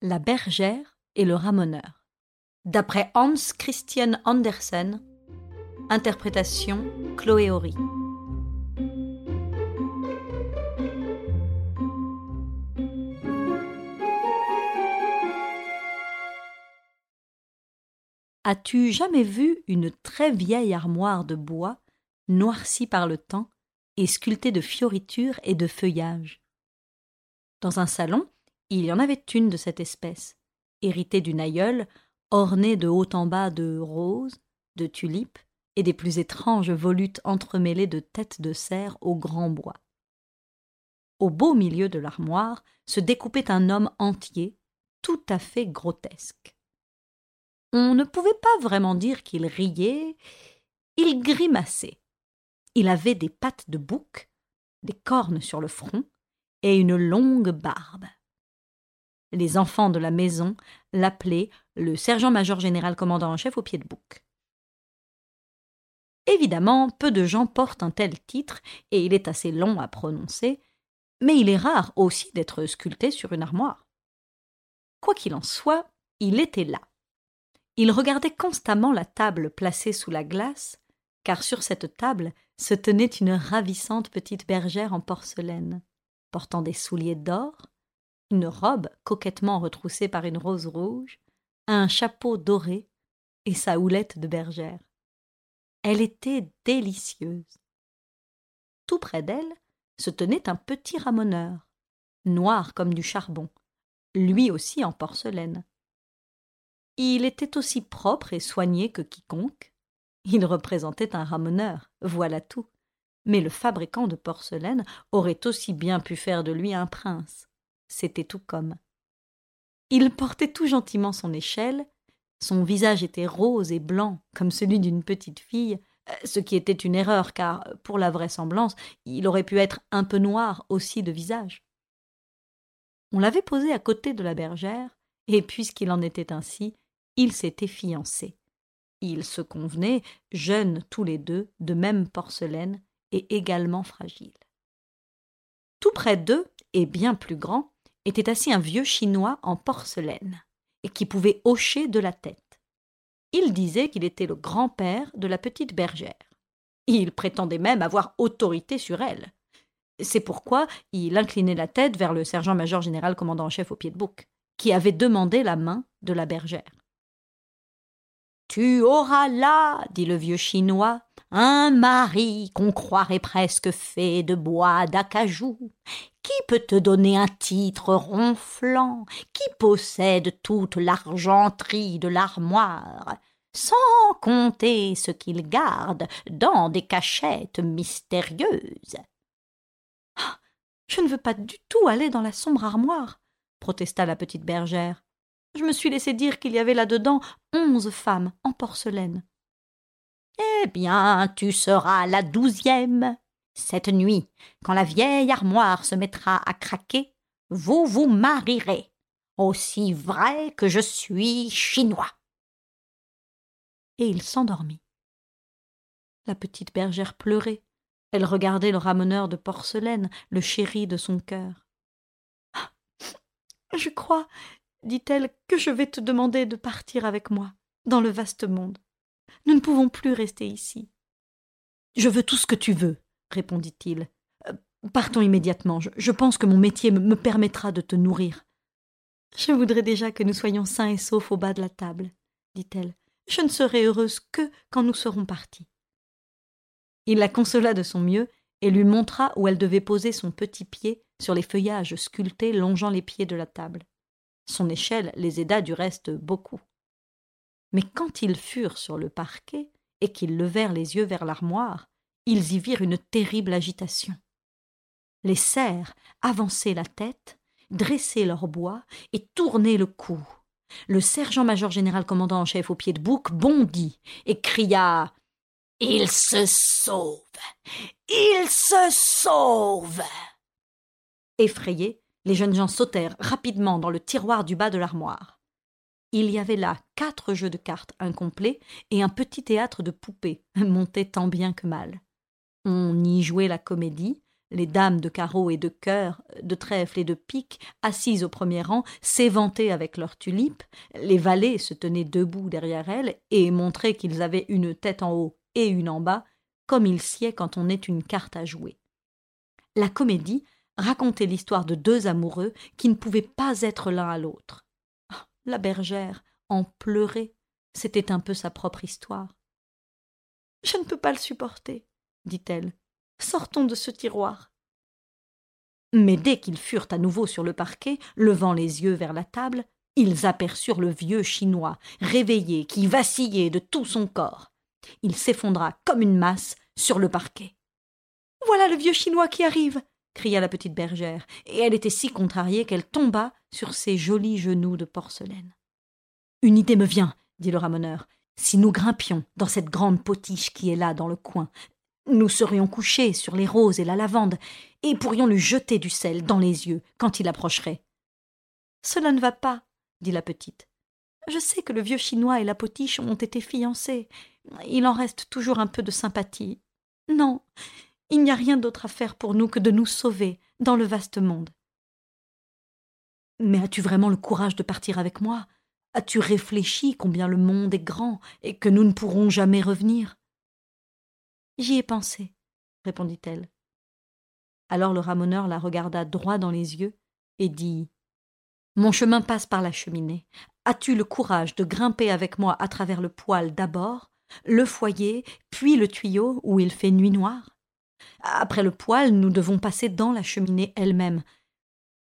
La bergère et le ramoneur. D'après Hans Christian Andersen. Interprétation Chloé Horry. As-tu jamais vu une très vieille armoire de bois, noircie par le temps, et sculptée de fioritures et de feuillages? Dans un salon, il y en avait une de cette espèce, héritée d'une aïeule, ornée de haut en bas de roses, de tulipes et des plus étranges volutes entremêlées de têtes de cerf au grand bois. Au beau milieu de l'armoire se découpait un homme entier, tout à fait grotesque. On ne pouvait pas vraiment dire qu'il riait, il grimaçait. Il avait des pattes de bouc, des cornes sur le front et une longue barbe. Les enfants de la maison l'appelaient le sergent-major général commandant en chef au pied de bouc. Évidemment, peu de gens portent un tel titre, et il est assez long à prononcer, mais il est rare aussi d'être sculpté sur une armoire. Quoi qu'il en soit, il était là. Il regardait constamment la table placée sous la glace, car sur cette table se tenait une ravissante petite bergère en porcelaine, portant des souliers d'or, une robe coquettement retroussée par une rose rouge, un chapeau doré et sa houlette de bergère. Elle était délicieuse. Tout près d'elle se tenait un petit ramoneur, noir comme du charbon, lui aussi en porcelaine. Il était aussi propre et soigné que quiconque. Il représentait un ramoneur, voilà tout. Mais le fabricant de porcelaine aurait aussi bien pu faire de lui un prince. C'était tout comme. Il portait tout gentiment son échelle, son visage était rose et blanc comme celui d'une petite fille, ce qui était une erreur car, pour la vraisemblance, il aurait pu être un peu noir aussi de visage. On l'avait posé à côté de la bergère, et puisqu'il en était ainsi, ils s'étaient fiancés. Ils se convenaient, jeunes tous les deux, de même porcelaine et également fragiles. Tout près d'eux, et bien plus grand, était assis un vieux chinois en porcelaine, et qui pouvait hocher de la tête. Il disait qu'il était le grand-père de la petite bergère. Il prétendait même avoir autorité sur elle. C'est pourquoi il inclinait la tête vers le sergent-major général commandant en chef au pied de bouc, qui avait demandé la main de la bergère. Tu auras là, dit le vieux chinois, un mari qu'on croirait presque fait de bois d'acajou. Qui peut te donner un titre ronflant, qui possède toute l'argenterie de l'armoire, sans compter ce qu'il garde dans des cachettes mystérieuses. Ah, je ne veux pas du tout aller dans la sombre armoire, protesta la petite bergère. Je me suis laissé dire qu'il y avait là-dedans onze femmes en porcelaine. Eh bien, tu seras la douzième. Cette nuit, quand la vieille armoire se mettra à craquer, vous vous marierez, aussi vrai que je suis chinois. Et il s'endormit. La petite bergère pleurait. Elle regardait le ramoneur de porcelaine, le chéri de son cœur. Ah, je crois dit-elle, que je vais te demander de partir avec moi, dans le vaste monde. Nous ne pouvons plus rester ici. Je veux tout ce que tu veux, répondit-il. Euh, partons immédiatement. Je, pense que mon métier me, me permettra de te nourrir. Je voudrais déjà que nous soyons sains et saufs au bas de la table, dit-elle. Je ne serai heureuse que quand nous serons partis. Il la consola de son mieux et lui montra où elle devait poser son petit pied sur les feuillages sculptés longeant les pieds de la table. Son échelle les aida du reste beaucoup. Mais quand ils furent sur le parquet et qu'ils levèrent les yeux vers l'armoire, ils y virent une terrible agitation. Les cerfs avançaient la tête, dressaient leur bois et tournaient le cou. Le sergent-major général commandant en chef au pied de bouc bondit et cria Il se sauve Il se sauve Effrayés, les jeunes gens sautèrent rapidement dans le tiroir du bas de l'armoire. Il y avait là quatre jeux de cartes incomplets et un petit théâtre de poupées, monté tant bien que mal. On y jouait la comédie, les dames de carreau et de cœur, de trèfle et de pique, assises au premier rang, s'éventaient avec leurs tulipes, les valets se tenaient debout derrière elles et montraient qu'ils avaient une tête en haut et une en bas, comme il sied quand on est une carte à jouer. La comédie racontait l'histoire de deux amoureux qui ne pouvaient pas être l'un à l'autre. La bergère en pleurait. C'était un peu sa propre histoire. Je ne peux pas le supporter, dit-elle. Sortons de ce tiroir. Mais dès qu'ils furent à nouveau sur le parquet, levant les yeux vers la table, ils aperçurent le vieux chinois, réveillé, qui vacillait de tout son corps. Il s'effondra comme une masse sur le parquet. Voilà le vieux chinois qui arrive cria la petite bergère, et elle était si contrariée qu'elle tomba sur ses jolis genoux de porcelaine. Une idée me vient, dit le ramoneur. Si nous grimpions dans cette grande potiche qui est là dans le coin, nous serions couchés sur les roses et la lavande, et pourrions lui jeter du sel dans les yeux quand il approcherait. Cela ne va pas, dit la petite. Je sais que le vieux chinois et la potiche ont été fiancés. Il en reste toujours un peu de sympathie. Non, il n'y a rien d'autre à faire pour nous que de nous sauver dans le vaste monde. Mais as-tu vraiment le courage de partir avec moi? As-tu réfléchi combien le monde est grand et que nous ne pourrons jamais revenir? J'y ai pensé, répondit-elle. Alors le ramoneur la regarda droit dans les yeux et dit Mon chemin passe par la cheminée. As-tu le courage de grimper avec moi à travers le poêle d'abord, le foyer, puis le tuyau où il fait nuit noire? Après le poêle, nous devons passer dans la cheminée elle-même.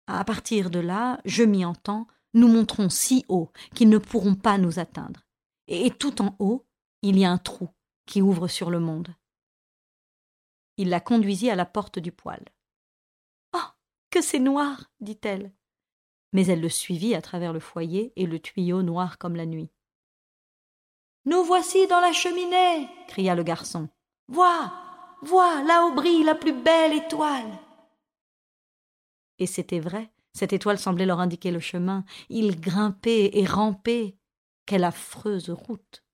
À partir de là, je m'y entends, nous monterons si haut qu'ils ne pourront pas nous atteindre. Et tout en haut, il y a un trou qui ouvre sur le monde. Il la conduisit à la porte du poêle. Oh. Que c'est noir. dit-elle. Mais elle le suivit à travers le foyer et le tuyau noir comme la nuit. Nous voici dans la cheminée. cria le garçon. Vois. Vois, là où brille la plus belle étoile. Et c'était vrai, cette étoile semblait leur indiquer le chemin. Ils grimpaient et rampaient. Quelle affreuse route.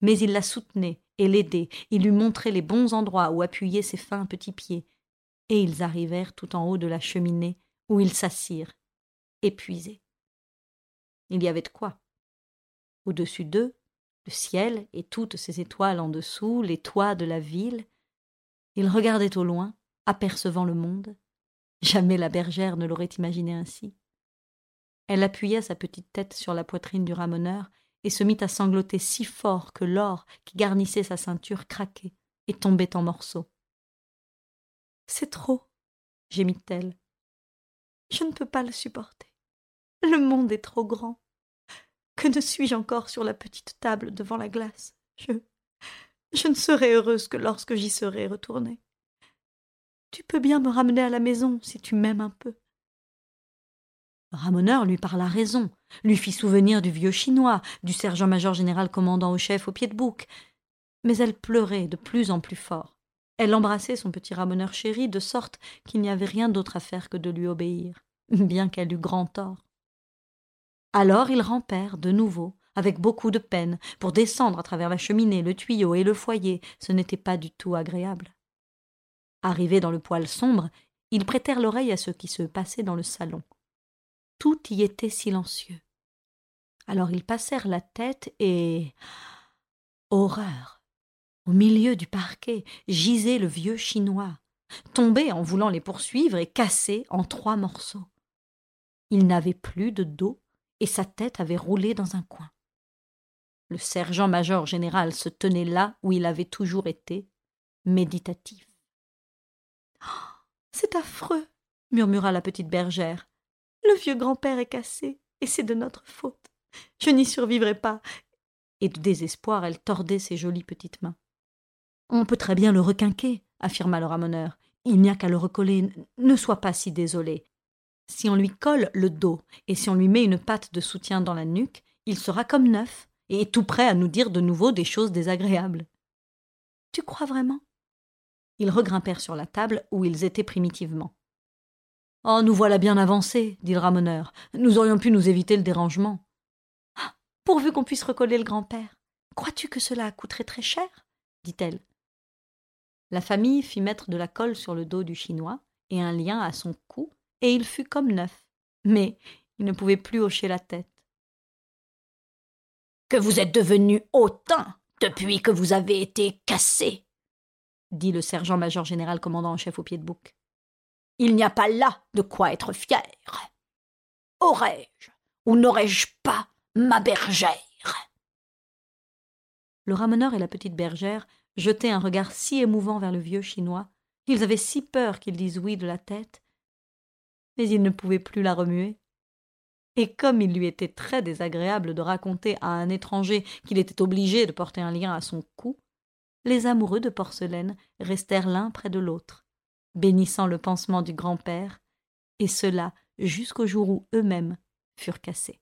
Mais ils la soutenaient, et l'aider, il lui montrait les bons endroits où appuyer ses fins petits pieds, et ils arrivèrent tout en haut de la cheminée, où ils s'assirent, épuisés. Il y avait de quoi. Au-dessus d'eux, le ciel et toutes ces étoiles en dessous, les toits de la ville. Ils regardaient au loin, apercevant le monde. Jamais la bergère ne l'aurait imaginé ainsi. Elle appuya sa petite tête sur la poitrine du ramoneur et se mit à sangloter si fort que l'or qui garnissait sa ceinture craquait et tombait en morceaux. C'est trop, gémit-elle. Je ne peux pas le supporter. Le monde est trop grand. Que ne suis-je encore sur la petite table devant la glace? Je. Je ne serai heureuse que lorsque j'y serai retournée. Tu peux bien me ramener à la maison si tu m'aimes un peu. Ramoneur lui parla raison, lui fit souvenir du vieux chinois, du sergent-major général commandant au chef au pied de bouc. Mais elle pleurait de plus en plus fort. Elle embrassait son petit ramoneur chéri de sorte qu'il n'y avait rien d'autre à faire que de lui obéir, bien qu'elle eût grand tort. Alors ils rampèrent de nouveau, avec beaucoup de peine, pour descendre à travers la cheminée, le tuyau et le foyer. Ce n'était pas du tout agréable. Arrivés dans le poêle sombre, ils prêtèrent l'oreille à ce qui se passait dans le salon tout y était silencieux. Alors ils passèrent la tête et. Horreur. Au milieu du parquet gisait le vieux chinois, tombé en voulant les poursuivre et cassé en trois morceaux. Il n'avait plus de dos et sa tête avait roulé dans un coin. Le sergent-major général se tenait là où il avait toujours été, méditatif. C'est affreux, murmura la petite bergère. Le vieux grand-père est cassé, et c'est de notre faute. Je n'y survivrai pas. Et de désespoir, elle tordait ses jolies petites mains. On peut très bien le requinquer, affirma le ramoneur. Il n'y a qu'à le recoller. Ne sois pas si désolé. Si on lui colle le dos et si on lui met une patte de soutien dans la nuque, il sera comme neuf et tout prêt à nous dire de nouveau des choses désagréables. Tu crois vraiment? Ils regrimpèrent sur la table où ils étaient primitivement. Oh, nous voilà bien avancés, dit le ramoneur. Nous aurions pu nous éviter le dérangement. Ah, pourvu qu'on puisse recoller le grand-père. Crois-tu que cela coûterait très cher? dit-elle. La famille fit mettre de la colle sur le dos du Chinois et un lien à son cou, et il fut comme neuf. Mais il ne pouvait plus hocher la tête. Que vous êtes devenu hautain depuis que vous avez été cassé, dit le sergent-major général commandant en chef au pied de bouc. Il n'y a pas là de quoi être fier. Aurais-je ou n'aurais-je pas ma bergère? Le ramoneur et la petite bergère jetaient un regard si émouvant vers le vieux chinois, ils avaient si peur qu'il dise oui de la tête, mais ils ne pouvaient plus la remuer. Et comme il lui était très désagréable de raconter à un étranger qu'il était obligé de porter un lien à son cou, les amoureux de porcelaine restèrent l'un près de l'autre, bénissant le pansement du grand-père, et cela jusqu'au jour où eux-mêmes furent cassés.